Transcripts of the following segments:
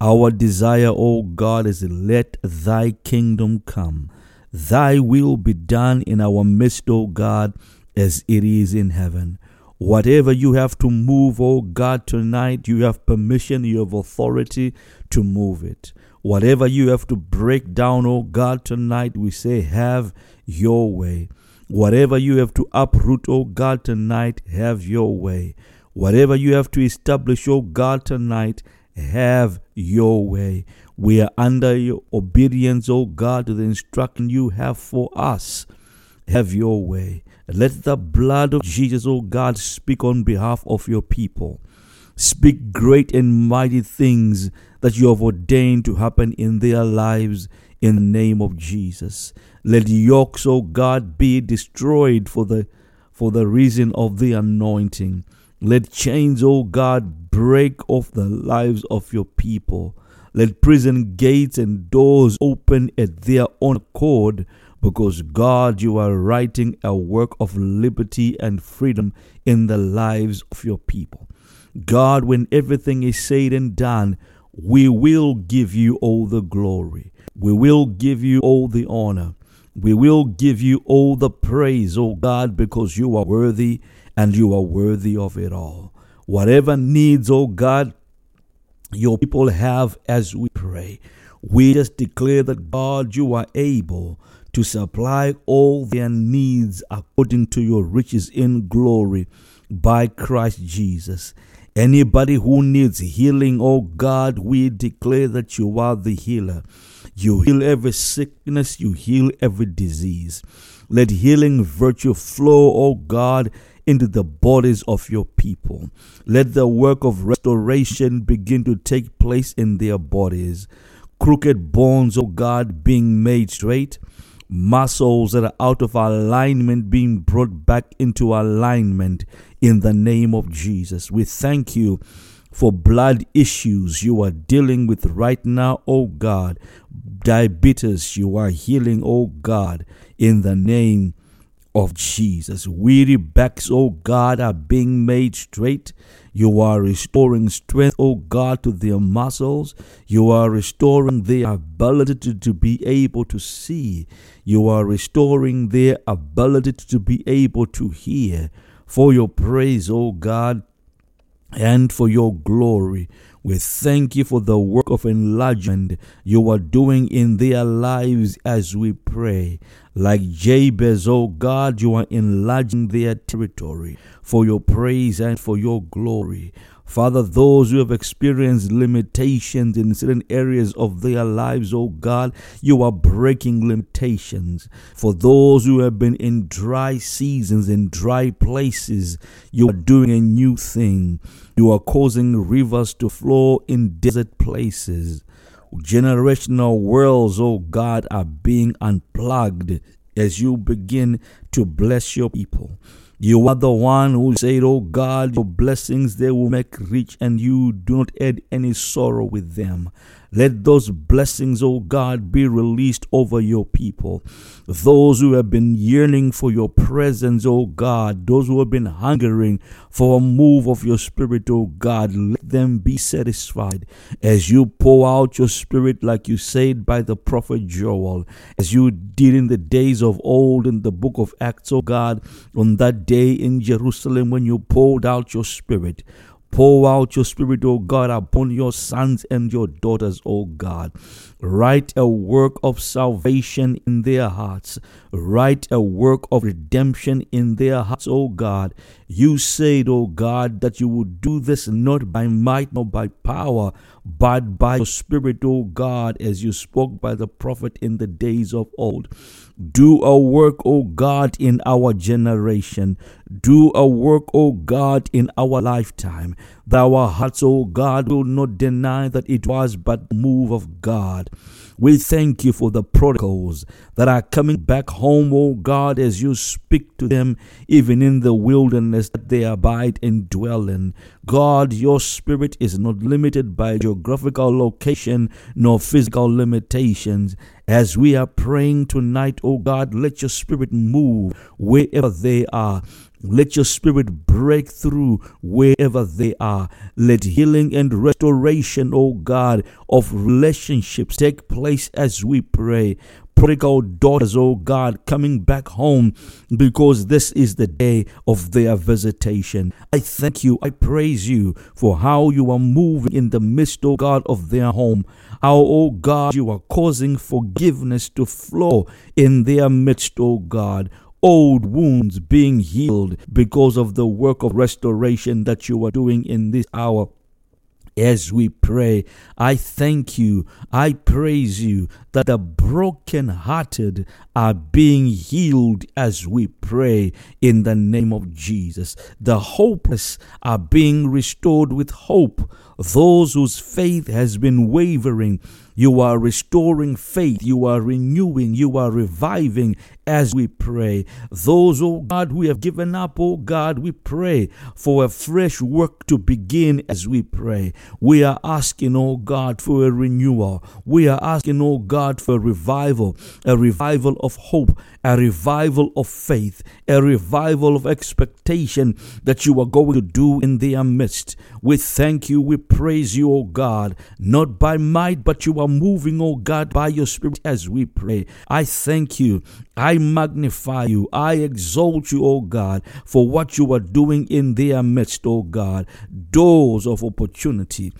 Our desire, O God, is let thy kingdom come. Thy will be done in our midst, O God, as it is in heaven. Whatever you have to move, O God, tonight, you have permission, you have authority to move it. Whatever you have to break down, O God, tonight, we say, have your way. Whatever you have to uproot, O God, tonight, have your way. Whatever you have to establish, O God, tonight, have your way. We are under your obedience, O God, to the instruction you have for us. Have your way. Let the blood of Jesus, O God, speak on behalf of your people. Speak great and mighty things that you have ordained to happen in their lives in the name of Jesus. Let yokes, O God, be destroyed for the for the reason of the anointing. Let chains, O God, break off the lives of your people. Let prison gates and doors open at their own accord because God, you are writing a work of liberty and freedom in the lives of your people. God, when everything is said and done, we will give you all the glory. We will give you all the honor. We will give you all the praise, O God, because you are worthy and you are worthy of it all. Whatever needs, O God, your people have as we pray, we just declare that God, you are able to supply all their needs according to your riches in glory by Christ Jesus. Anybody who needs healing, oh God, we declare that you are the healer. You heal every sickness, you heal every disease. Let healing virtue flow, O God, into the bodies of your people. Let the work of restoration begin to take place in their bodies. Crooked bones, O God, being made straight muscles that are out of alignment being brought back into alignment in the name of Jesus. We thank you for blood issues you are dealing with right now, oh God. Diabetes you are healing, oh God, in the name of Jesus. Weary backs, oh God, are being made straight. You are restoring strength, O God, to their muscles. You are restoring their ability to, to be able to see. You are restoring their ability to be able to hear. For your praise, O God, and for your glory. We thank you for the work of enlargement you are doing in their lives as we pray. Like Jabez, oh God, you are enlarging their territory for your praise and for your glory. Father, those who have experienced limitations in certain areas of their lives, oh God, you are breaking limitations. For those who have been in dry seasons, in dry places, you are doing a new thing. You are causing rivers to flow in desert places. Generational worlds, oh God, are being unplugged as you begin to bless your people. You are the one who said, Oh God, your blessings they will make rich, and you do not add any sorrow with them. Let those blessings, O God, be released over your people. Those who have been yearning for your presence, O God, those who have been hungering for a move of your spirit, O God, let them be satisfied as you pour out your spirit, like you said by the prophet Joel, as you did in the days of old in the book of Acts, O God, on that day in Jerusalem when you poured out your spirit. Pour out your spirit, O God, upon your sons and your daughters, O God. Write a work of salvation in their hearts. Write a work of redemption in their hearts, O God. You said, O God, that you would do this not by might nor by power, but by your Spirit, O God, as you spoke by the prophet in the days of old. Do a work, O God, in our generation. Do a work, O God, in our lifetime. That our hearts, O God, will not deny that it was but move of God. We thank you for the prodigals that are coming back home, O God, as you speak to them, even in the wilderness that they abide and dwell in. God, your spirit is not limited by geographical location nor physical limitations. As we are praying tonight, O God, let your spirit move wherever they are. Let your spirit break through wherever they are. Let healing and restoration, O God, of relationships take place as we pray prodigal daughters, oh God, coming back home because this is the day of their visitation. I thank you. I praise you for how you are moving in the midst, oh God, of their home. How, O God, you are causing forgiveness to flow in their midst, O God old wounds being healed because of the work of restoration that you are doing in this hour as we pray. I thank you. I praise you that the brokenhearted are being healed as we pray in the name of Jesus. The hopeless are being restored with hope. Those whose faith has been wavering you are restoring faith. You are renewing. You are reviving as we pray. Those, oh God, who have given up, oh God, we pray for a fresh work to begin as we pray. We are asking, oh God, for a renewal. We are asking, oh God, for a revival, a revival of hope, a revival of faith, a revival of expectation that you are going to do in their midst. We thank you. We praise you, O God, not by might, but you are moving, O God, by your Spirit as we pray. I thank you. I magnify you. I exalt you, O God, for what you are doing in their midst, O God. Doors of opportunity,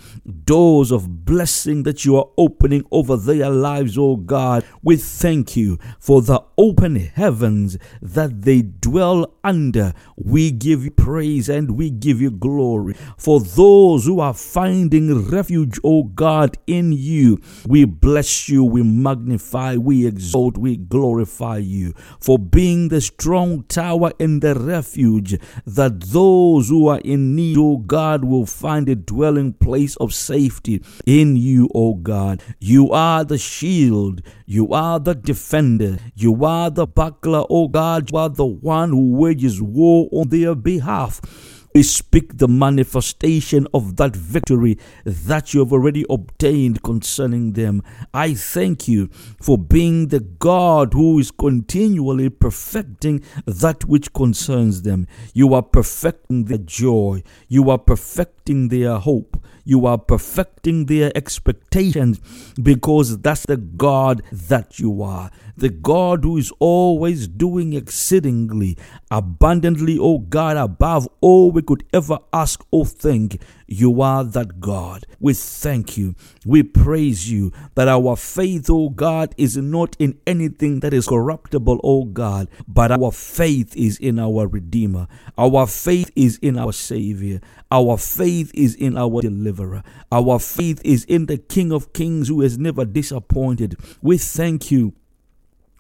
doors of blessing that you are opening over their lives, O God. We thank you for the open heavens that they dwell under. We give you praise and we give you glory. For those who are finding refuge, O God, in you, we bless you, we magnify, we exalt, we glorify you for being the strong tower and the refuge that those who are in need, O God, will find a dwelling place of safety in you, O God. You are the shield, you are the defender, you are the buckler, O God. You are the one who wages war on their behalf. We speak the manifestation of that victory that you have already obtained concerning them. I thank you for being the God who is continually perfecting that which concerns them. You are perfecting their joy, you are perfecting their hope, you are perfecting their expectations because that's the God that you are. The God who is always doing exceedingly abundantly, O God, above all we could ever ask or think. You are that God. We thank you. We praise you that our faith, O God, is not in anything that is corruptible, O God, but our faith is in our Redeemer. Our faith is in our Savior. Our faith is in our Deliverer. Our faith is in the King of Kings who has never disappointed. We thank you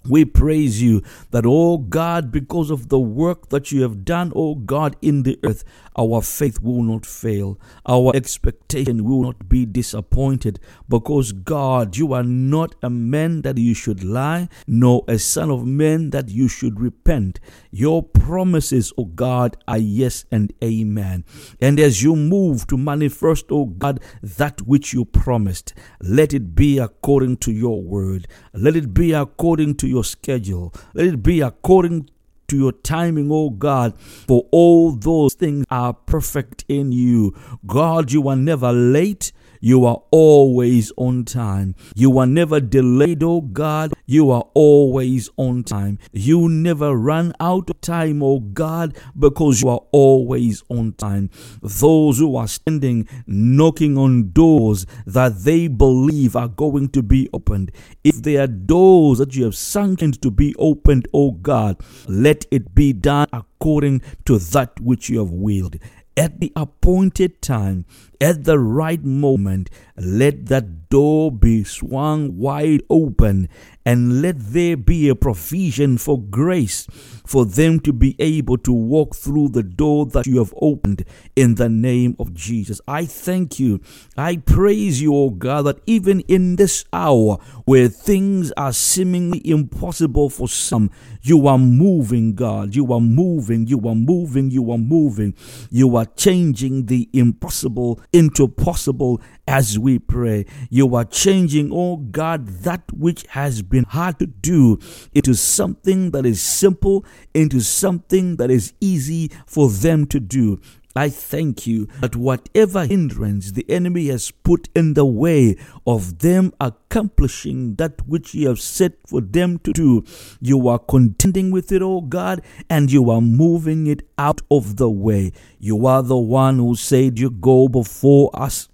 we praise you that, oh God, because of the work that you have done, oh God, in the earth, our faith will not fail. Our expectation will not be disappointed because, God, you are not a man that you should lie, nor a son of man that you should repent. Your promises, oh God, are yes and amen. And as you move to manifest, oh God, that which you promised, let it be according to your word. Let it be according to your schedule. Let it be according to your timing, oh God, for all those things are perfect in you. God, you are never late. You are always on time. You are never delayed, oh God. You are always on time. You never run out of time, oh God, because you are always on time. Those who are standing knocking on doors that they believe are going to be opened, if there are doors that you have into to be opened, oh God, let it be done according to that which you have willed at the appointed time, at the right moment, let that door be swung wide open and let there be a provision for grace for them to be able to walk through the door that you have opened in the name of Jesus. I thank you. I praise you, O God, that even in this hour where things are seemingly impossible for some, you are moving, God. You are moving, you are moving, you are moving. You are changing the impossible into possible as we pray. You are changing, oh God, that which has been hard to do into something that is simple, into something that is easy for them to do. I thank you that whatever hindrance the enemy has put in the way of them accomplishing that which you have set for them to do, you are contending with it, oh God, and you are moving it out of the way. You are the one who said you go before us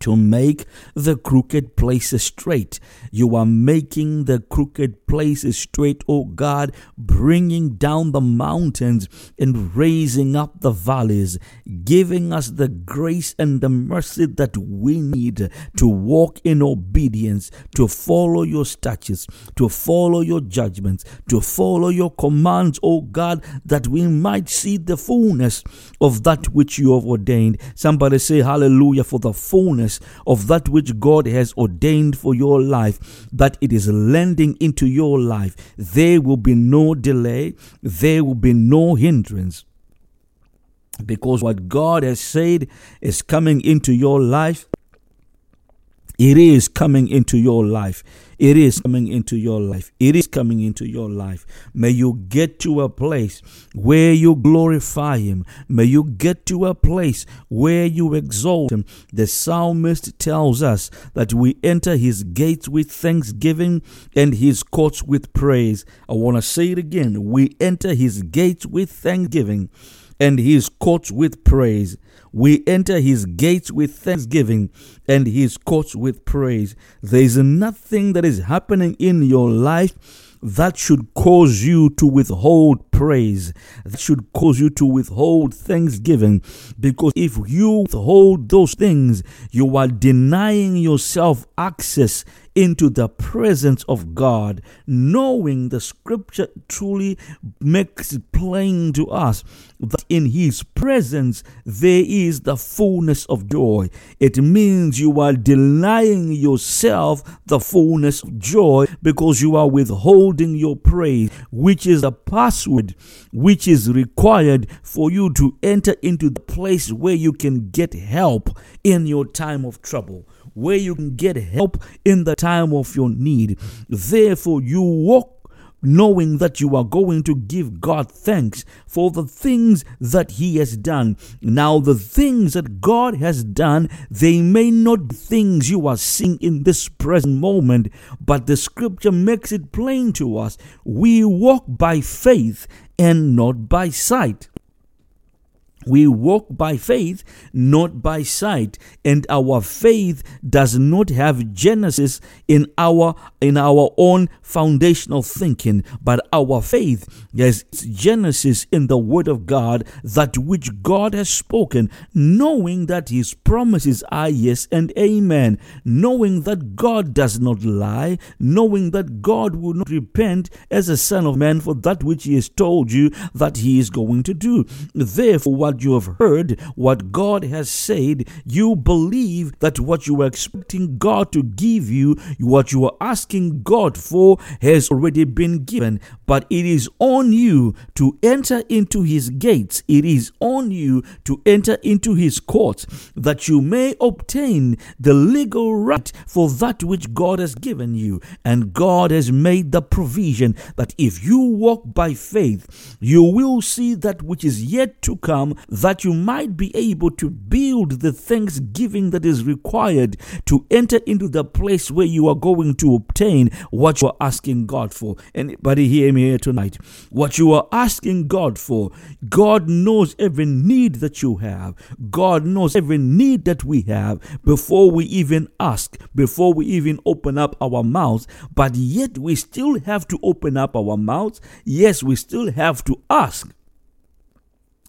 to make the crooked places straight. You are making the crooked places straight, O God, bringing down the mountains and raising up the valleys, giving us the grace and the mercy that we need to walk in obedience, to follow your statutes, to follow your judgments, to follow your commands, O God, that we might see the fullness of that which you have ordained. Somebody say hallelujah for the fullness fullness of that which God has ordained for your life, that it is lending into your life. There will be no delay, there will be no hindrance. Because what God has said is coming into your life, it is coming into your life. It is coming into your life. It is coming into your life. May you get to a place where you glorify Him. May you get to a place where you exalt Him. The psalmist tells us that we enter His gates with thanksgiving and His courts with praise. I want to say it again. We enter His gates with thanksgiving and His courts with praise. We enter his gates with thanksgiving and his courts with praise. There is nothing that is happening in your life that should cause you to withhold praise, that should cause you to withhold thanksgiving. Because if you withhold those things, you are denying yourself access into the presence of God, knowing the scripture truly makes it plain to us that in His presence there is the fullness of joy. It means you are denying yourself the fullness of joy because you are withholding your praise, which is a password which is required for you to enter into the place where you can get help in your time of trouble where you can get help in the time of your need. Therefore, you walk knowing that you are going to give God thanks for the things that He has done. Now, the things that God has done, they may not be things you are seeing in this present moment, but the scripture makes it plain to us. We walk by faith and not by sight. We walk by faith, not by sight, and our faith does not have genesis in our in our own foundational thinking, but our faith has genesis in the word of God, that which God has spoken, knowing that his promises are yes and amen, knowing that God does not lie, knowing that God will not repent as a son of man for that which he has told you that he is going to do. Therefore, what you have heard, what God has said, you believe that what you were expecting God to give you, what you were asking God for, has already been given. But it is on you to enter into his gates, it is on you to enter into his courts, that you may obtain the legal right for that which God has given you. And God has made the provision that if you walk by faith, you will see that which is yet to come that you might be able to build the thanksgiving that is required to enter into the place where you are going to obtain what you are asking God for. Anybody hear me here tonight? What you are asking God for, God knows every need that you have. God knows every need that we have before we even ask, before we even open up our mouths. But yet we still have to open up our mouths. Yes, we still have to ask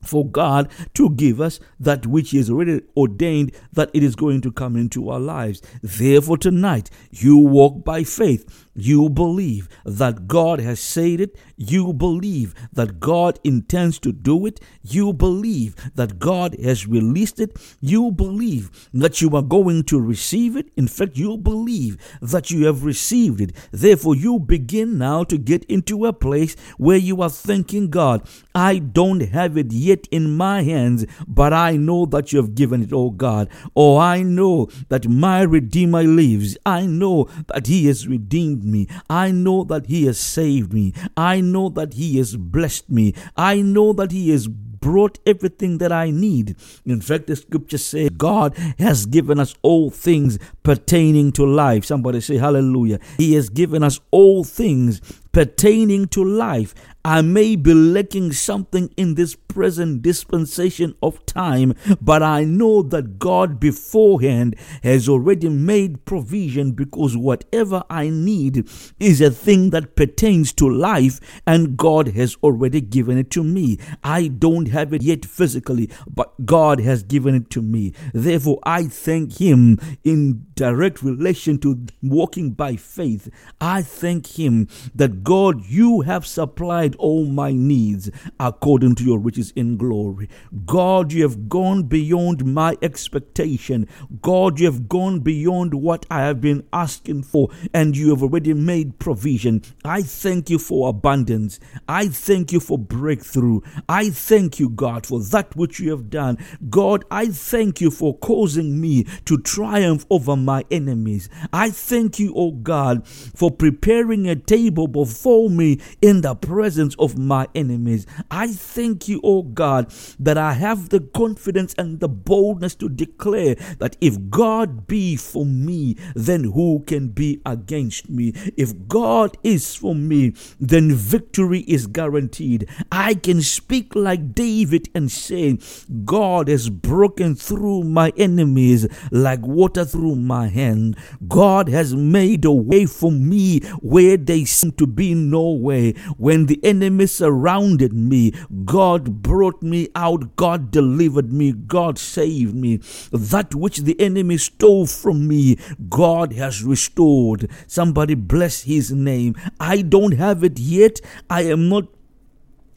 for God to give us that which He has already ordained that it is going to come into our lives. Therefore, tonight, you walk by faith you believe that God has said it. You believe that God intends to do it. You believe that God has released it. You believe that you are going to receive it. In fact, you believe that you have received it. Therefore, you begin now to get into a place where you are thinking, God, I don't have it yet in my hands, but I know that you have given it, oh God. Oh, I know that my Redeemer lives. I know that He has redeemed me. I know that He has saved me. I know that He has blessed me. I know that He has brought everything that I need. In fact, the scripture says God has given us all things pertaining to life. Somebody say hallelujah. He has given us all things pertaining to life. I may be lacking something in this present dispensation of time, but I know that God beforehand has already made provision because whatever I need is a thing that pertains to life, and God has already given it to me. I don't have it yet physically, but God has given it to me. Therefore, I thank Him in direct relation to walking by faith. I thank Him that God, you have supplied all my needs according to your riches in glory. God, you have gone beyond my expectation. God, you have gone beyond what I have been asking for, and you have already made provision. I thank you for abundance. I thank you for breakthrough. I thank you, God, for that which you have done. God, I thank you for causing me to triumph over my enemies. I thank you, O God, for preparing a table before me in the presence of my enemies. I thank you, O God, that I have the confidence and the boldness to declare that if God be for me, then who can be against me? If God is for me, then victory is guaranteed. I can speak like David and say, God has broken through my enemies like water through my hand. God has made a way for me where they seem to be no way. When the enemy surrounded me, God brought me out. God delivered me. God saved me. That which the enemy stole from me, God has restored. Somebody bless his name. I don't have it yet. I am not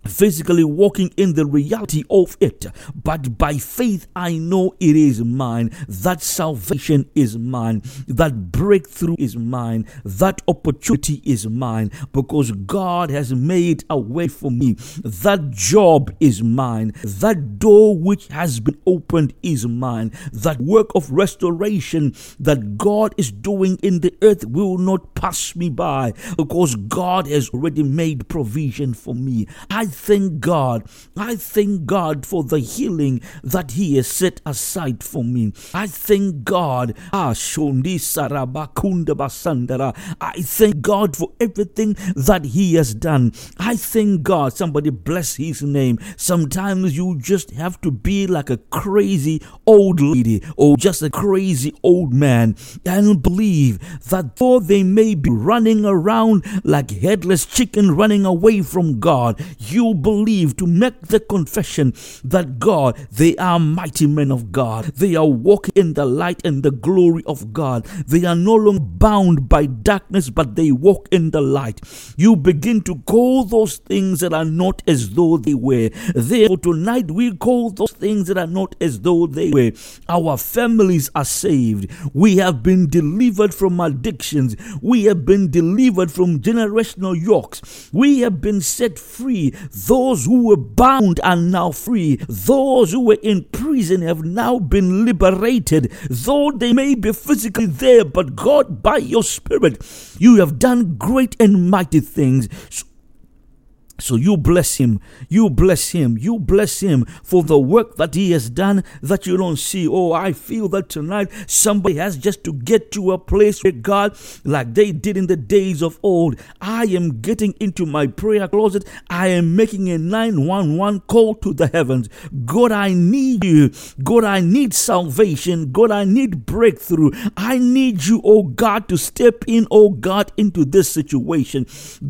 physically walking in the reality of it, but by faith I know it is mine. That salvation is mine. That breakthrough is mine. That opportunity is mine because God has made a way for me. That job is mine. That door which has been opened is mine. That work of restoration that God is doing in the earth will not pass me by because God has already made provision for me. I thank God. I thank God for the healing that He has set aside for me. I thank God. Ah, I thank God for everything that He has done. I thank God. Somebody bless His name. Sometimes you just have to be like a crazy old lady or just a crazy old man and believe that though they may be running around like headless chicken running away from God, you believe to make the confession that God, they are mighty men of God. They are walking in the light and the glory of God. They are no longer bound by darkness, but they walk in the light. You begin to call those things that are not as though they were. Therefore, tonight we call those things that are not as though they were. Our families are saved. We have been delivered from addictions. We have been delivered from generational yokes. We have been set free. Those who were bound are now free. Those who were in prison have now been liberated. Though they may be physically there, but God, by your Spirit, you have done great and mighty things. So so you bless him, you bless him, you bless him for the work that he has done that you don't see. Oh, I feel that tonight somebody has just to get to a place where God, like they did in the days of old, I am getting into my prayer closet. I am making a 911 call to the heavens. God, I need you. God, I need salvation. God, I need breakthrough. I need you, oh God, to step in, oh God, into this situation.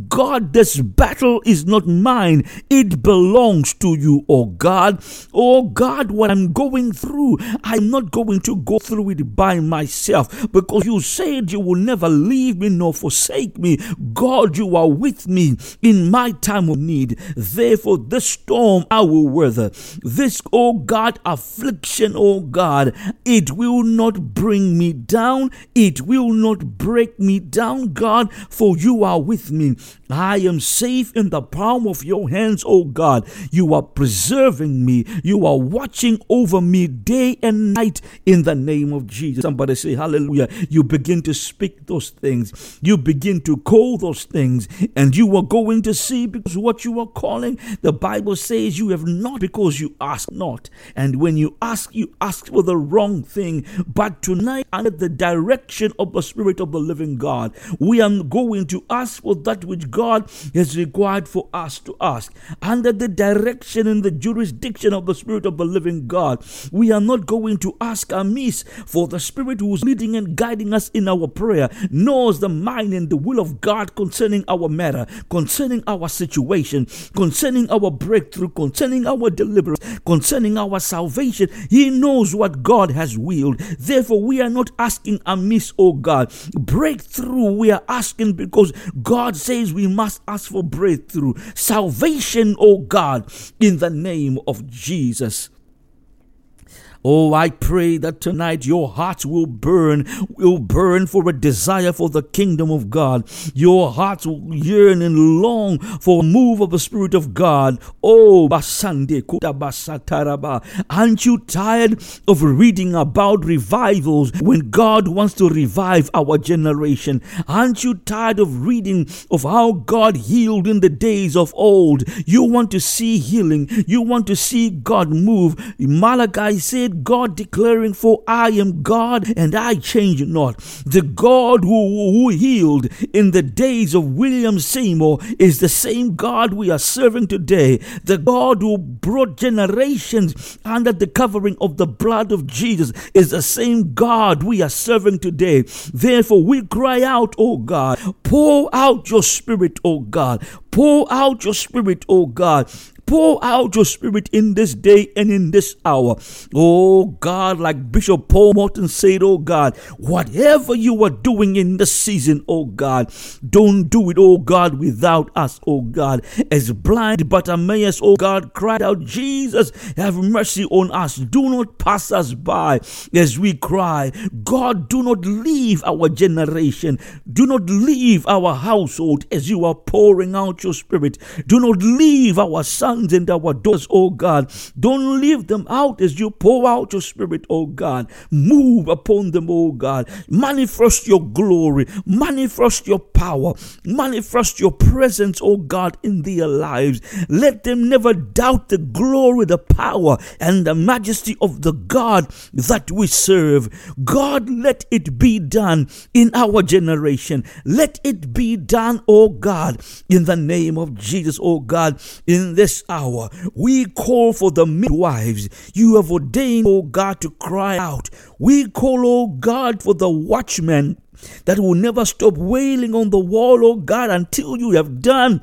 God, this battle is not not mine, it belongs to you, oh God. Oh God, what I'm going through, I'm not going to go through it by myself because you said you will never leave me nor forsake me. God, you are with me in my time of need. Therefore, this storm I will weather. This, oh God, affliction, oh God, it will not bring me down. It will not break me down, God, for you are with me. I am safe in the power palm of your hands, O God. You are preserving me. You are watching over me day and night in the name of Jesus. Somebody say, Hallelujah. You begin to speak those things. You begin to call those things, and you are going to see because what you are calling, the Bible says you have not because you ask not. And when you ask, you ask for the wrong thing. But tonight, under the direction of the Spirit of the living God, we are going to ask for that which God has required for us to ask. Under the direction and the jurisdiction of the Spirit of the living God, we are not going to ask amiss, for the Spirit who is leading and guiding us in our prayer knows the mind and the will of God concerning our matter, concerning our situation, concerning our breakthrough, concerning our deliverance, concerning our salvation. He knows what God has willed. Therefore, we are not asking amiss, oh God. Breakthrough, we are asking because God says we must ask for breakthrough. Salvation, O God, in the name of Jesus. Oh, I pray that tonight your hearts will burn, will burn for a desire for the kingdom of God. Your hearts will yearn and long for a move of the Spirit of God. Oh, Basande Kutabasataraba. Aren't you tired of reading about revivals when God wants to revive our generation? Aren't you tired of reading of how God healed in the days of old? You want to see healing. You want to see God move. Malachi said, God declaring, For I am God and I change not. The God who, who healed in the days of William Seymour is the same God we are serving today. The God who brought generations under the covering of the blood of Jesus is the same God we are serving today. Therefore, we cry out, Oh God, pour out your spirit, oh God. Pour out your spirit, oh God. Pour out your spirit in this day and in this hour. Oh God, like Bishop Paul Morton said, oh God, whatever you are doing in this season, oh God, don't do it, oh God, without us, oh God. As blind Bartimaeus, oh God, cried out, Jesus, have mercy on us. Do not pass us by as we cry. God, do not leave our generation. Do not leave our household as you are pouring out your spirit. Do not leave our sons and our daughters, oh God. Don't leave them out as you pour out your spirit, oh God. Move upon them, oh God. Manifest your glory, manifest your power, manifest your presence, oh God, in their lives. Let them never doubt the glory, the power, and the majesty of the God that we serve. God, let it be done in our generation. Let it be done, oh God, in the name of Jesus, oh God, in this hour. We call for the midwives you have ordained, O God, to cry out. We call, O God, for the watchmen that will never stop wailing on the wall, O God, until you have done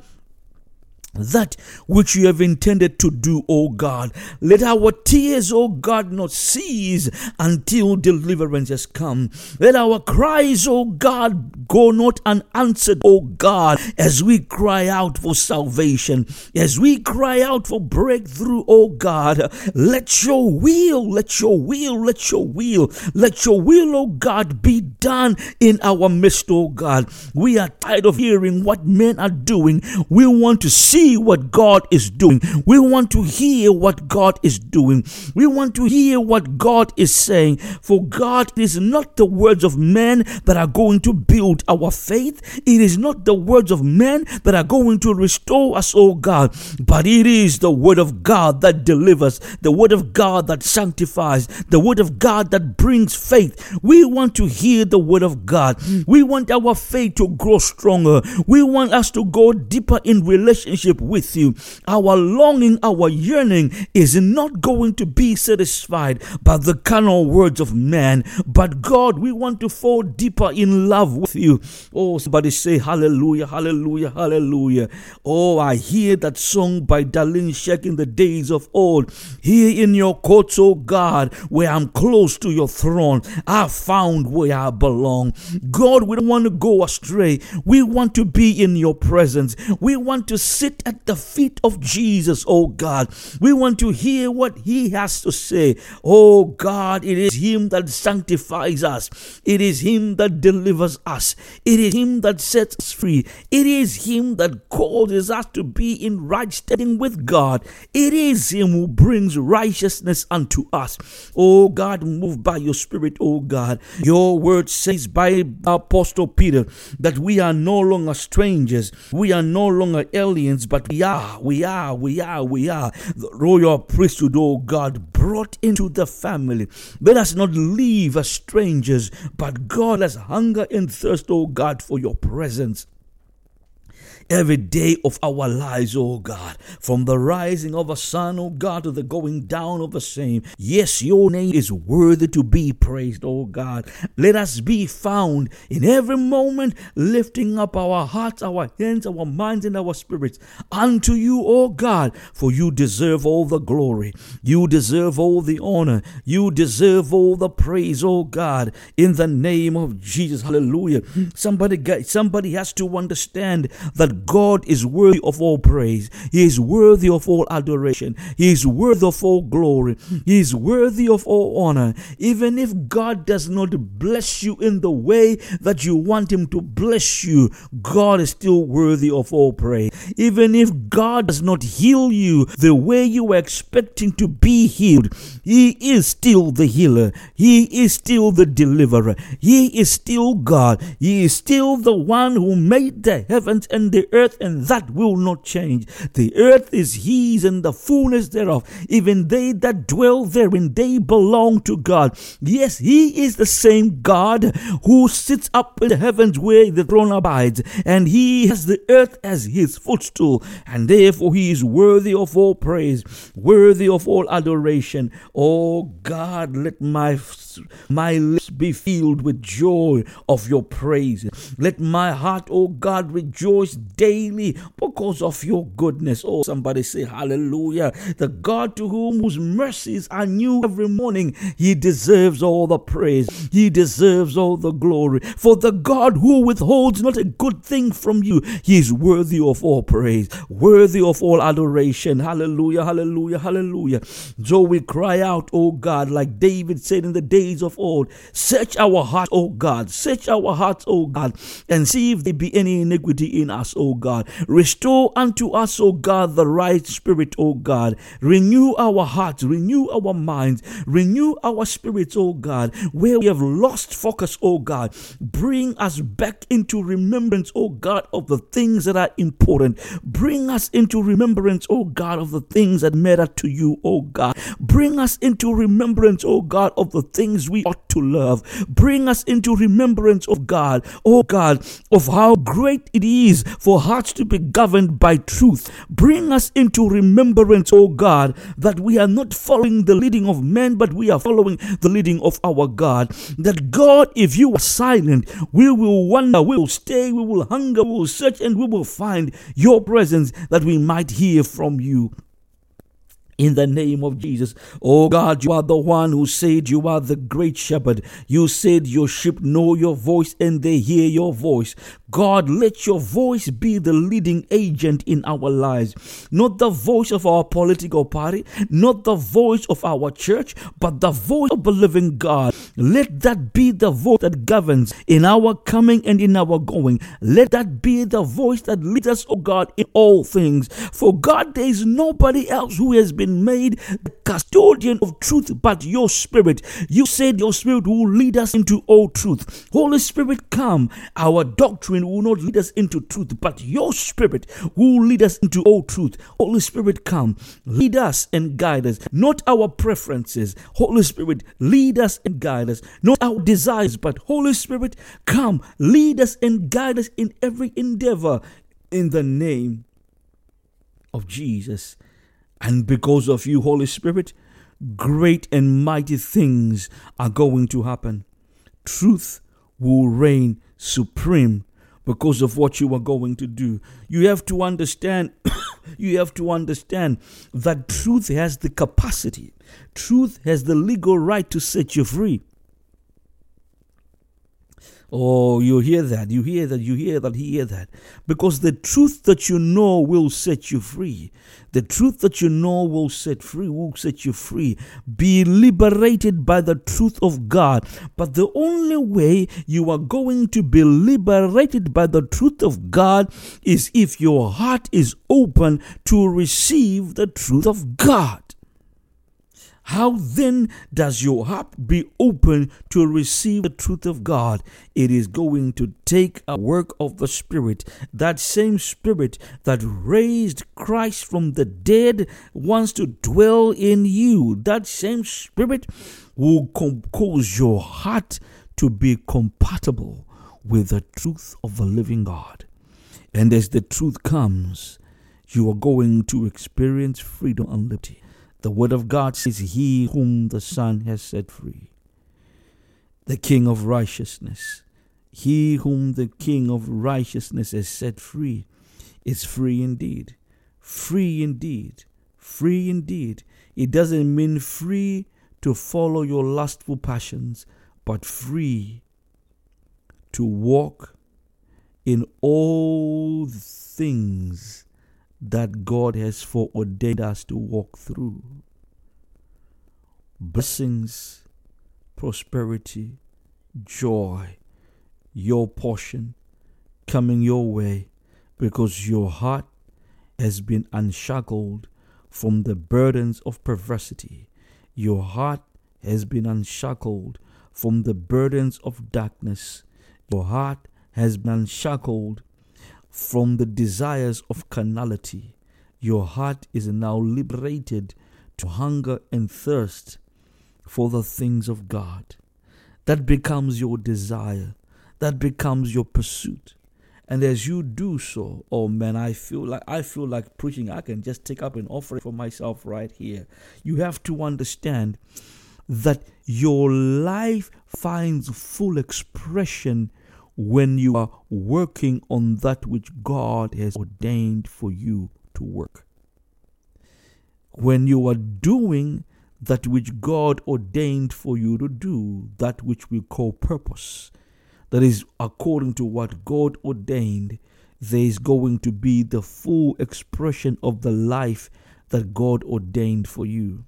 that which you have intended to do, O God. Let our tears, O God, not cease until deliverance has come. Let our cries, O God, go not unanswered, O God, as we cry out for salvation, as we cry out for breakthrough, O God. Let your will, let your will, let your will, let your will, O God, be done in our midst, O God. We are tired of hearing what men are doing. We want to see see what God is doing. We want to hear what God is doing. We want to hear what God is saying. For God is not the words of men that are going to build our faith. It is not the words of men that are going to restore us, oh God. But it is the word of God that delivers, the word of God that sanctifies, the word of God that brings faith. We want to hear the word of God. We want our faith to grow stronger. We want us to go deeper in relationship relationship with you. Our longing, our yearning is not going to be satisfied by the carnal words of man. But God, we want to fall deeper in love with you. Oh, somebody say hallelujah, hallelujah, hallelujah. Oh, I hear that song by Darlene Zschech in the days of old. Here in your courts, oh God, where I'm close to your throne, I found where I belong. God, we don't want to go astray. We want to be in your presence. We want to sit at the feet of Jesus, oh God. We want to hear what he has to say. Oh God, it is him that sanctifies us. It is him that delivers us. It is him that sets us free. It is him that causes us to be in right standing with God. It is him who brings righteousness unto us. Oh God, move by your spirit, oh God. Your word says by Apostle Peter that we are no longer strangers. We are no longer aliens, but we are, we are, we are, we are the royal priesthood, oh God, brought into the family. Let us not live as strangers, but God has hunger and thirst, oh God, for your presence every day of our lives, oh God, from the rising of the sun, oh God, to the going down of the same. Yes, your name is worthy to be praised, oh God. Let us be found in every moment, lifting up our hearts, our hands, our minds, and our spirits unto you, oh God, for you deserve all the glory. You deserve all the honor. You deserve all the praise, oh God, in the name of Jesus. Hallelujah. Somebody, somebody has to understand that God is worthy of all praise. He is worthy of all adoration. He is worthy of all glory. He is worthy of all honor. Even if God does not bless you in the way that you want Him to bless you, God is still worthy of all praise. Even if God does not heal you the way you were expecting to be healed, He is still the healer. He is still the deliverer. He is still God. He is still the one who made the heavens and the earth, and that will not change. The earth is His and the fullness thereof. Even they that dwell therein, they belong to God. Yes, He is the same God who sits up in the heavens where the throne abides, and He has the earth as His footstool, and therefore He is worthy of all praise, worthy of all adoration. Oh God, let my my lips be filled with joy of your praise. Let my heart, oh God, rejoice daily because of your goodness. Oh, somebody say hallelujah. The God to whom whose mercies are new every morning, he deserves all the praise. He deserves all the glory. For the God who withholds not a good thing from you, he is worthy of all praise, worthy of all adoration. Hallelujah, hallelujah, hallelujah. So we cry out, oh God, like David said in the days of old, search our hearts, oh God, search our hearts, oh God, and see if there be any iniquity in us, oh God. Restore unto us, O God, the right spirit, O God. Renew our hearts, renew our minds, renew our spirits, O God. Where we have lost focus, O God, bring us back into remembrance, O God, of the things that are important. Bring us into remembrance, O God, of the things that matter to you, O God. Bring us into remembrance, O God, of the things we ought to love. Bring us into remembrance, of God, O God, of how great it is for hearts to be governed by truth. Bring us into remembrance, O God, that we are not following the leading of men, but we are following the leading of our God. That God, if you are silent, we will wonder, we will stay, we will hunger, we will search, and we will find your presence that we might hear from you in the name of Jesus. Oh God, you are the one who said you are the great shepherd. You said your sheep know your voice and they hear your voice. God, let your voice be the leading agent in our lives. Not the voice of our political party, not the voice of our church, but the voice of the living God. Let that be the voice that governs in our coming and in our going. Let that be the voice that leads us, oh God, in all things. For God, there is nobody else who has been made the custodian of truth but your spirit. You said your spirit will lead us into all truth. Holy Spirit, come. Our doctrine will not lead us into truth, but your spirit will lead us into all truth. Holy Spirit, come, lead us and guide us, not our preferences. Holy Spirit, lead us and guide us, not our desires, but Holy Spirit, come, lead us and guide us in every endeavor in the name of Jesus. And because of you, Holy Spirit, great and mighty things are going to happen. Truth will reign supreme because of what you are going to do. You have to understand, you have to understand that truth has the capacity, truth has the legal right to set you free. Oh, you hear that, you hear that, you hear that, you hear that. Because the truth that you know will set you free. The truth that you know will set free, will set you free. Be liberated by the truth of God. But the only way you are going to be liberated by the truth of God is if your heart is open to receive the truth of God. How then does your heart be open to receive the truth of God? It is going to take a work of the Spirit. That same Spirit that raised Christ from the dead wants to dwell in you. That same Spirit will cause your heart to be compatible with the truth of the living God. And as the truth comes, you are going to experience freedom and liberty. The word of God says, He whom the Son has set free, the King of righteousness, he whom the King of righteousness has set free is free indeed. Free indeed. Free indeed. It doesn't mean free to follow your lustful passions, but free to walk in all things that God has foreordained us to walk through. Blessings, prosperity, joy, your portion coming your way because your heart has been unshackled from the burdens of perversity. Your heart has been unshackled from the burdens of darkness. Your heart has been unshackled from the desires of carnality. Your heart is now liberated to hunger and thirst for the things of God. That becomes your desire. That becomes your pursuit. And as you do so, oh man, I feel like I feel like preaching. I can just take up an offering for myself right here. You have to understand that your life finds full expression when you are working on that which God has ordained for you to work. When you are doing that which God ordained for you to do, that which we call purpose, that is according to what God ordained, there is going to be the full expression of the life that God ordained for you.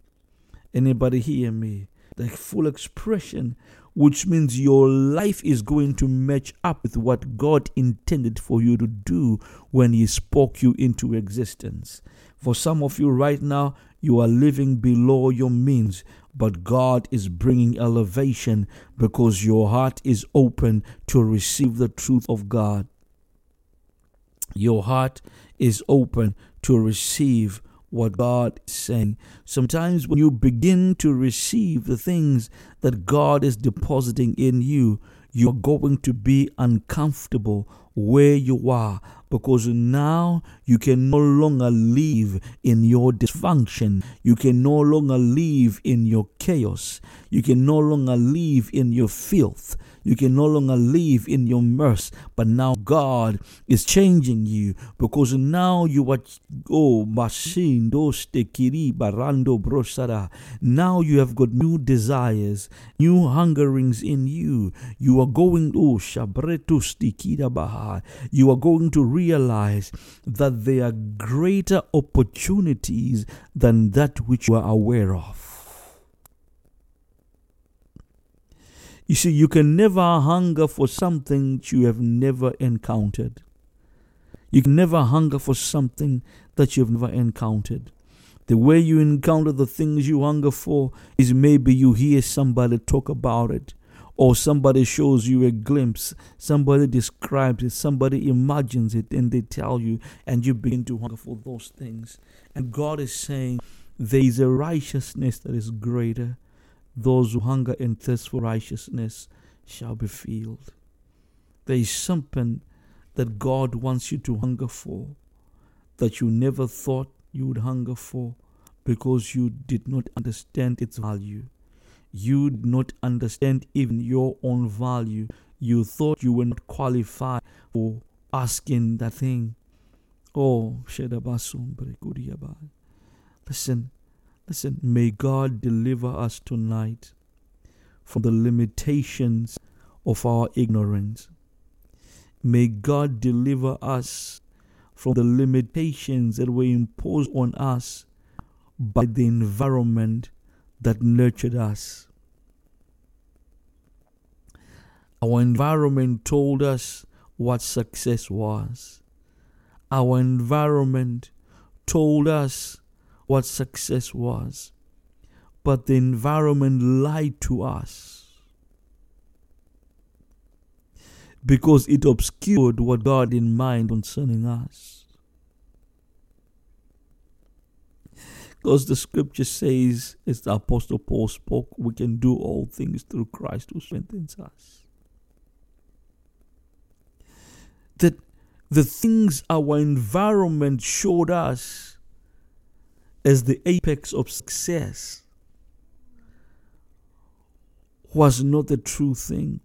Anybody hear me? The full expression which means your life is going to match up with what God intended for you to do when He spoke you into existence. For some of you right now, you are living below your means, but God is bringing elevation because your heart is open to receive the truth of God. Your heart is open to receive what God is saying. Sometimes when you begin to receive the things that God is depositing in you, you're going to be uncomfortable where you are because now you can no longer live in your dysfunction. You can no longer live in your chaos. You can no longer live in your filth. You can no longer live in your mess, but now God is changing you because now you are oh machine kiri barando brosara. Now you have got new desires, new hungerings in you. You are going oh shabretu stikida baha. You are going to realize that there are greater opportunities than that which you are aware of. You see, you can never hunger for something you have never encountered. You can never hunger for something that you've never encountered. The way you encounter the things you hunger for is maybe you hear somebody talk about it, or somebody shows you a glimpse, somebody describes it, somebody imagines it, and they tell you, and you begin to hunger for those things. And God is saying, There is a righteousness that is greater those who hunger and thirst for righteousness shall be filled. There is something that God wants you to hunger for that you never thought you would hunger for because you did not understand its value. You did not understand even your own value. You thought you were not qualified for asking that thing. Oh, Listen, Listen, may God deliver us tonight from the limitations of our ignorance. May God deliver us from the limitations that were imposed on us by the environment that nurtured us. Our environment told us what success was. Our environment told us what success was. But the environment lied to us because it obscured what God in mind concerning us. Because the scripture says, as the Apostle Paul spoke, we can do all things through Christ who strengthens us. That the things our environment showed us as the apex of success was not the true thing.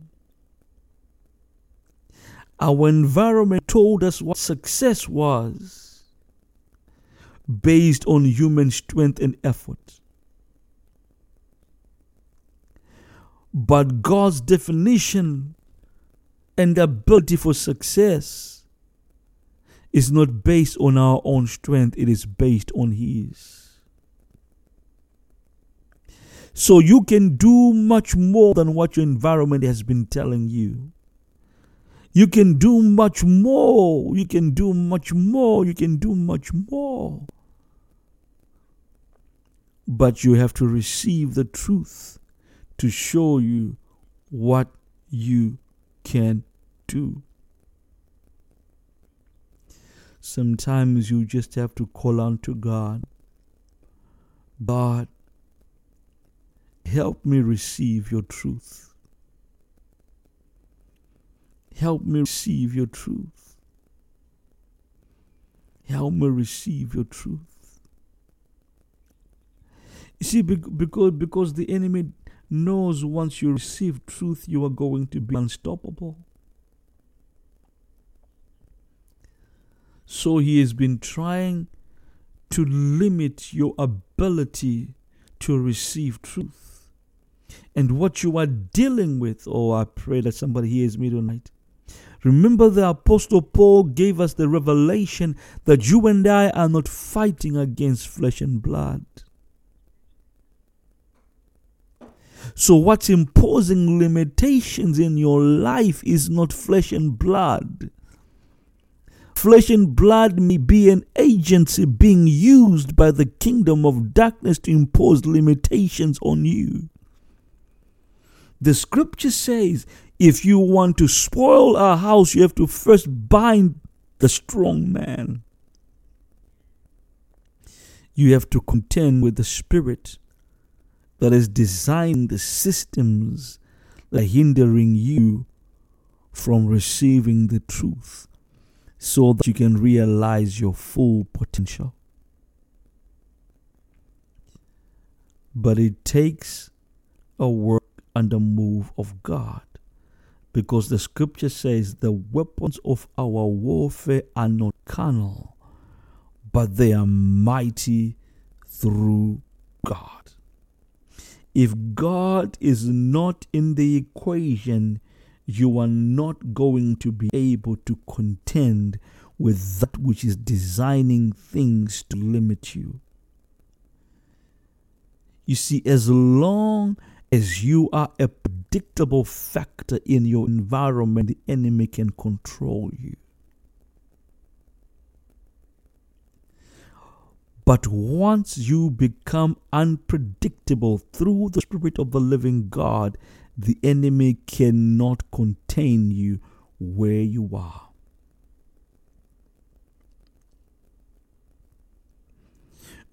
Our environment told us what success was based on human strength and effort. But God's definition and ability for success is not based on our own strength, it is based on His. So you can do much more than what your environment has been telling you. You can do much more. You can do much more. You can do much more. But you have to receive the truth to show you what you can do. Sometimes you just have to call on to God. God, help me receive your truth. Help me receive your truth. Help me receive your truth. You see, because, because the enemy knows once you receive truth, you are going to be unstoppable. So he has been trying to limit your ability to receive truth. And what you are dealing with, oh, I pray that somebody hears me tonight. Remember, the Apostle Paul gave us the revelation that you and I are not fighting against flesh and blood. So, what's imposing limitations in your life is not flesh and blood. Flesh and blood may be an agency being used by the kingdom of darkness to impose limitations on you. The scripture says if you want to spoil a house, you have to first bind the strong man. You have to contend with the spirit that is designing the systems that are hindering you from receiving the truth so that you can realize your full potential. But it takes a work and a move of God because the scripture says the weapons of our warfare are not carnal, but they are mighty through God. If God is not in the equation, you are not going to be able to contend with that which is designing things to limit you. You see, as long as you are a predictable factor in your environment, the enemy can control you. But once you become unpredictable through the Spirit of the living God, the enemy cannot contain you where you are.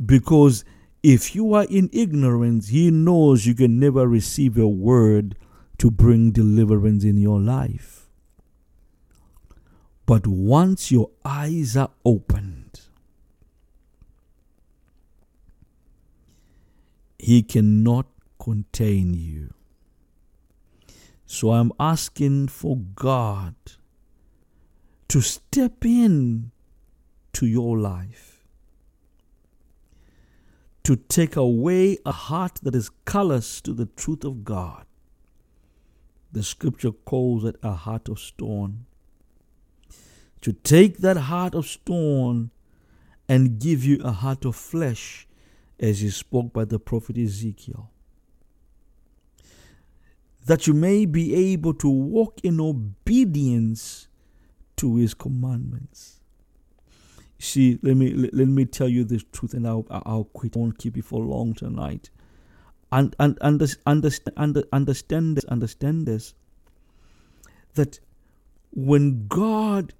Because if you are in ignorance, he knows you can never receive a word to bring deliverance in your life. But once your eyes are opened, he cannot contain you. So I'm asking for God to step in to your life to take away a heart that is callous to the truth of God The scripture calls it a heart of stone. To take that heart of stone and give you a heart of flesh, as he spoke by the prophet Ezekiel. That you may be able to walk in obedience to his commandments. See, let me let, let me tell you this truth, and I'll I'll quit. I won't keep it for long tonight. And and under, understand under, understand this, understand this. That when God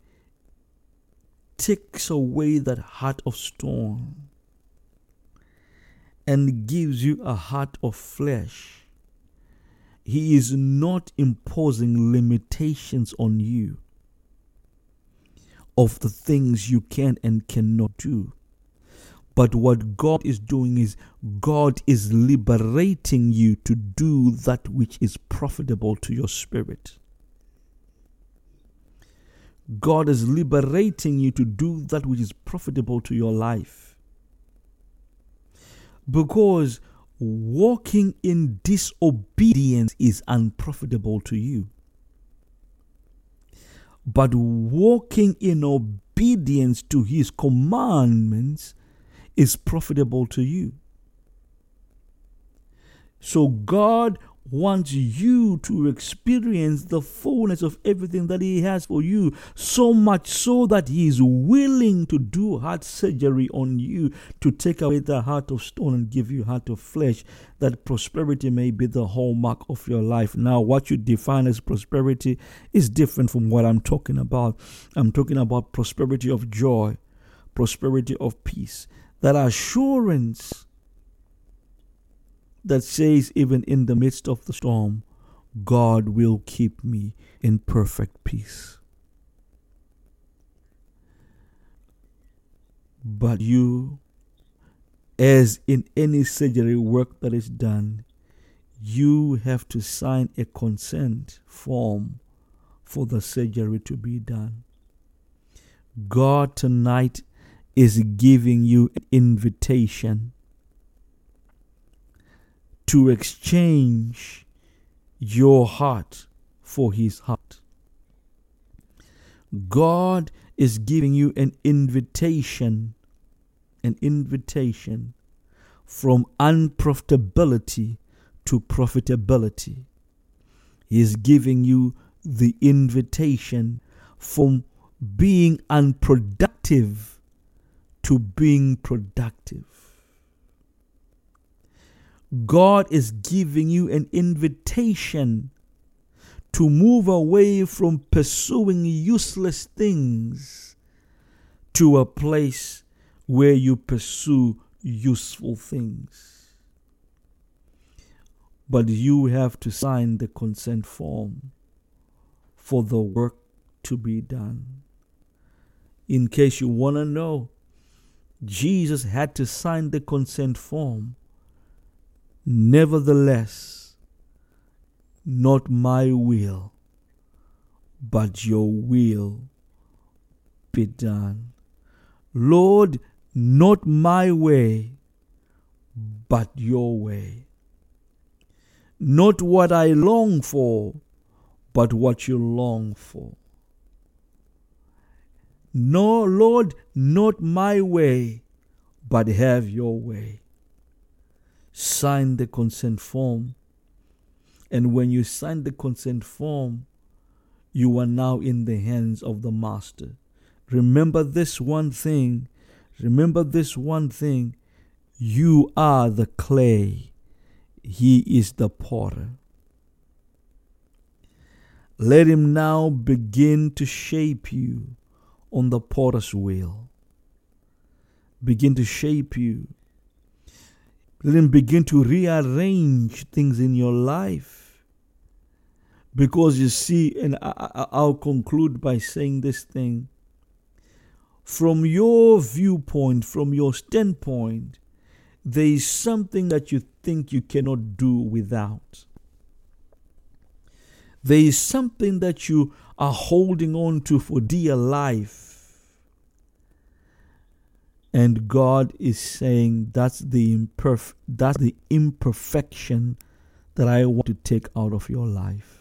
takes away that heart of stone and gives you a heart of flesh, He is not imposing limitations on you of the things you can and cannot do. But what God is doing is God is liberating you to do that which is profitable to your spirit. God is liberating you to do that which is profitable to your life. Because walking in disobedience is unprofitable to you. But walking in obedience to his commandments is profitable to you. So God wants you to experience the fullness of everything that He has for you, so much so that He is willing to do heart surgery on you to take away the heart of stone and give you heart of flesh, that prosperity may be the hallmark of your life. Now, what you define as prosperity is different from what I'm talking about. I'm talking about prosperity of joy, prosperity of peace, that assurance that says, even in the midst of the storm, God will keep me in perfect peace. But you, as in any surgery work that is done, you have to sign a consent form for the surgery to be done. God tonight is giving you an invitation to exchange your heart for his heart. God is giving you an invitation, an invitation from unprofitability to profitability. He is giving you the invitation from being unproductive to being productive. God is giving you an invitation to move away from pursuing useless things to a place where you pursue useful things. But you have to sign the consent form for the work to be done. In case you want to know, Jesus had to sign the consent form Nevertheless, not my will, but your will be done. Lord, not my way, but your way. Not what I long for, but what you long for. No, Lord, not my way, but have your way sign the consent form. And when you sign the consent form, you are now in the hands of the master. Remember this one thing. Remember this one thing. You are the clay, he is the potter. Let him now begin to shape you on the potter's wheel. Begin to shape you let Him begin to rearrange things in your life. Because you see, and I, will conclude by saying this thing from your viewpoint, from your standpoint, there is something that you think you cannot do without. There is something that you are holding on to for dear life and God is saying that's the imperf- that's the imperfection that I want to take out of your life.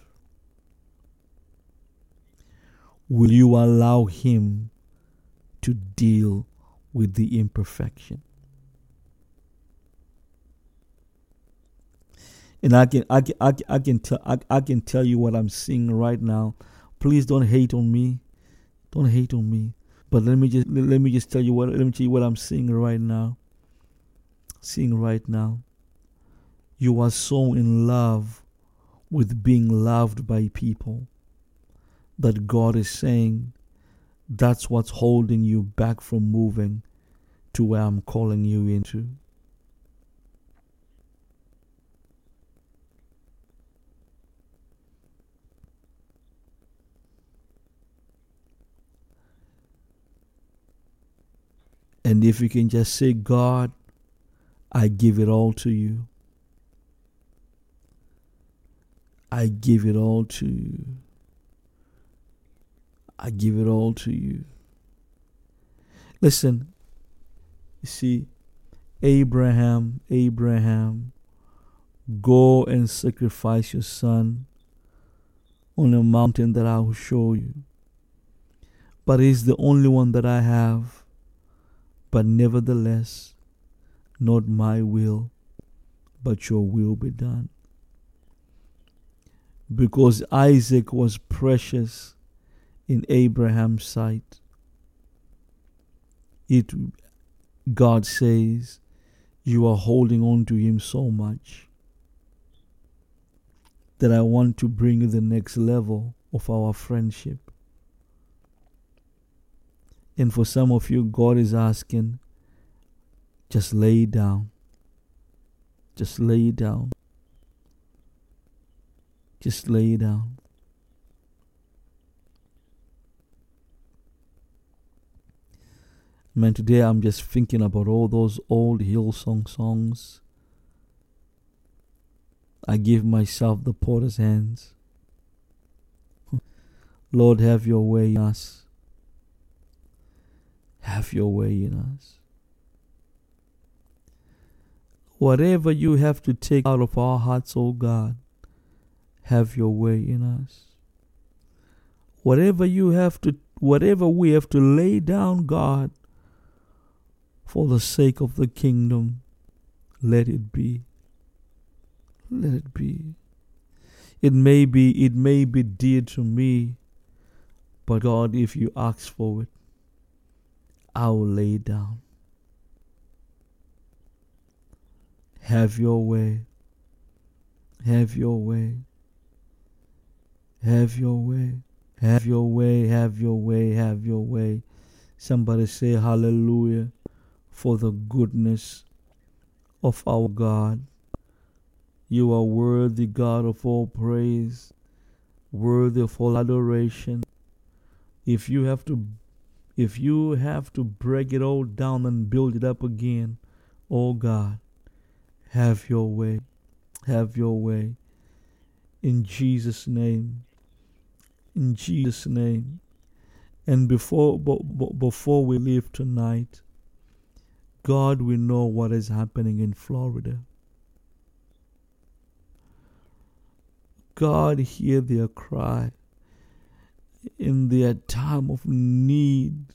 will you allow Him to deal with the imperfection? And I can I can I can, I can tell I, I can tell you what I'm seeing right now. Please don't hate on me. Don't hate on me. But let me just let me just tell you what let me tell you what I'm seeing right now. Seeing right now. You are so in love with being loved by people that God is saying that's what's holding you back from moving to where I'm calling you into. And if you can just say, God, I give it all to you. I give it all to you. I give it all to you. Listen, you see, Abraham, Abraham, go and sacrifice your son on a mountain that I will show you. But he's the only one that I have. But nevertheless, not my will, but your will be done. Because Isaac was precious in Abraham's sight. It God says you are holding on to him so much that I want to bring you the next level of our friendship. And for some of you, God is asking, just lay down. Just lay down. Just lay down. Man, today I'm just thinking about all those old Hillsong songs. I give myself the potter's hands. Lord, have your way in us. Have your way in us. Whatever you have to take out of our hearts, O oh God, have your way in us. Whatever you have to, whatever we have to lay down, God, for the sake of the kingdom, let it be. Let it be. It may be, it may be dear to me, but God, if you ask for it, I will lay down. Have your way. Have your way. Have your way. Have your way. Have your way. Have your way. Somebody say hallelujah for the goodness of our God. You are worthy, God, of all praise, worthy of all adoration. If you have to if you have to break it all down and build it up again, oh God, have your way. Have your way. In Jesus' name. In Jesus' name. And before, before we leave tonight, God, we know what is happening in Florida. God, hear their cry in their time of need.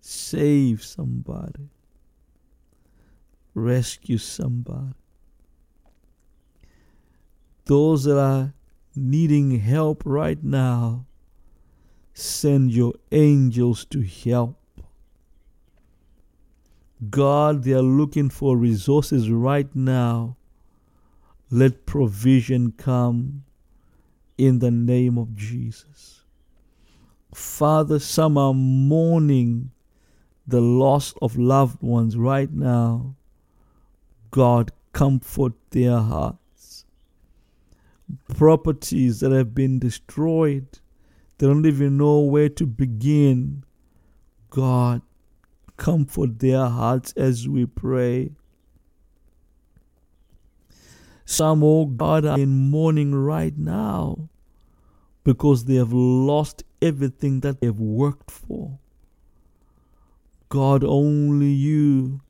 Save somebody. Rescue somebody. Those that are needing help right now, send your angels to help. God, they are looking for resources right now. Let provision come in the name of Jesus. Father, some are mourning the loss of loved ones right now. God, comfort their hearts. Properties that have been destroyed, they don't even know where to begin. God, comfort their hearts as we pray. Some, oh God, are in mourning right now because they have lost everything that they've worked for. God, only you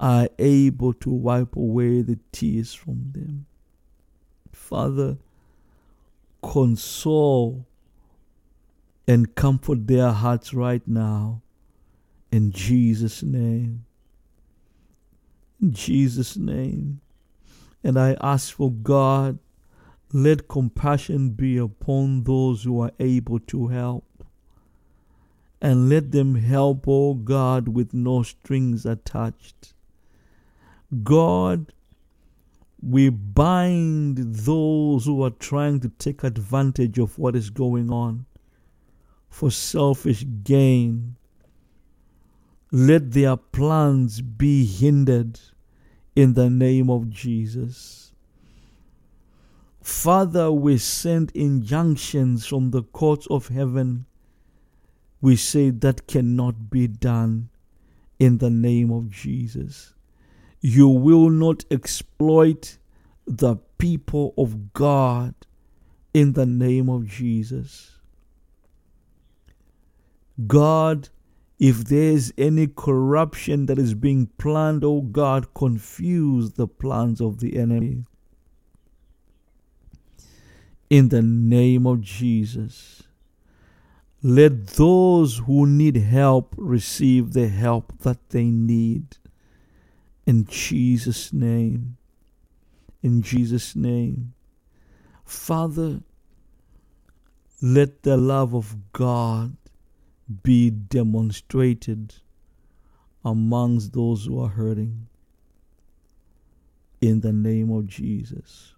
are able to wipe away the tears from them. Father, console and comfort their hearts right now. In Jesus' name. In Jesus' name. And I ask for God, let compassion be upon those who are able to help. And let them help, oh God, with no strings attached. God, we bind those who are trying to take advantage of what is going on for selfish gain. Let their plans be hindered in the name of Jesus. Father, we send injunctions from the courts of heaven. We say that cannot be done in the name of Jesus. You will not exploit the people of God in the name of Jesus. God, if there's any corruption that is being planned, oh God, confuse the plans of the enemy. In the name of Jesus, let those who need help receive the help that they need. In Jesus' name. In Jesus' name. Father, let the love of God be demonstrated amongst those who are hurting. In the name of Jesus.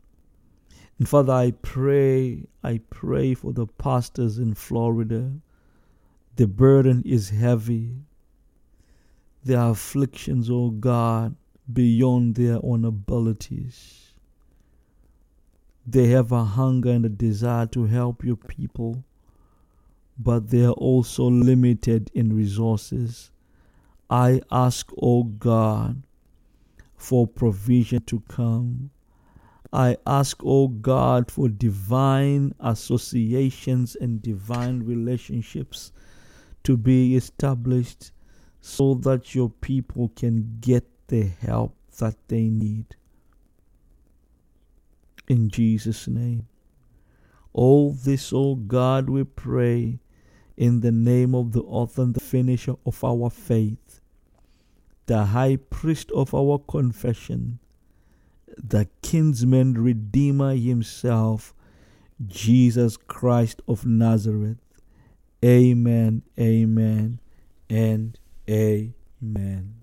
And Father, I pray, I pray for the pastors in Florida. The burden is heavy. Their afflictions, O oh God, beyond their own abilities. They have a hunger and a desire to help your people, but they are also limited in resources. I ask, O oh God, for provision to come. I ask, O oh God, for divine associations and divine relationships to be established so that your people can get the help that they need. In Jesus' name. All this, O oh God, we pray in the name of the author and the finisher of our faith, the high priest of our confession, the kinsman redeemer himself, Jesus Christ of Nazareth. Amen, amen, and amen.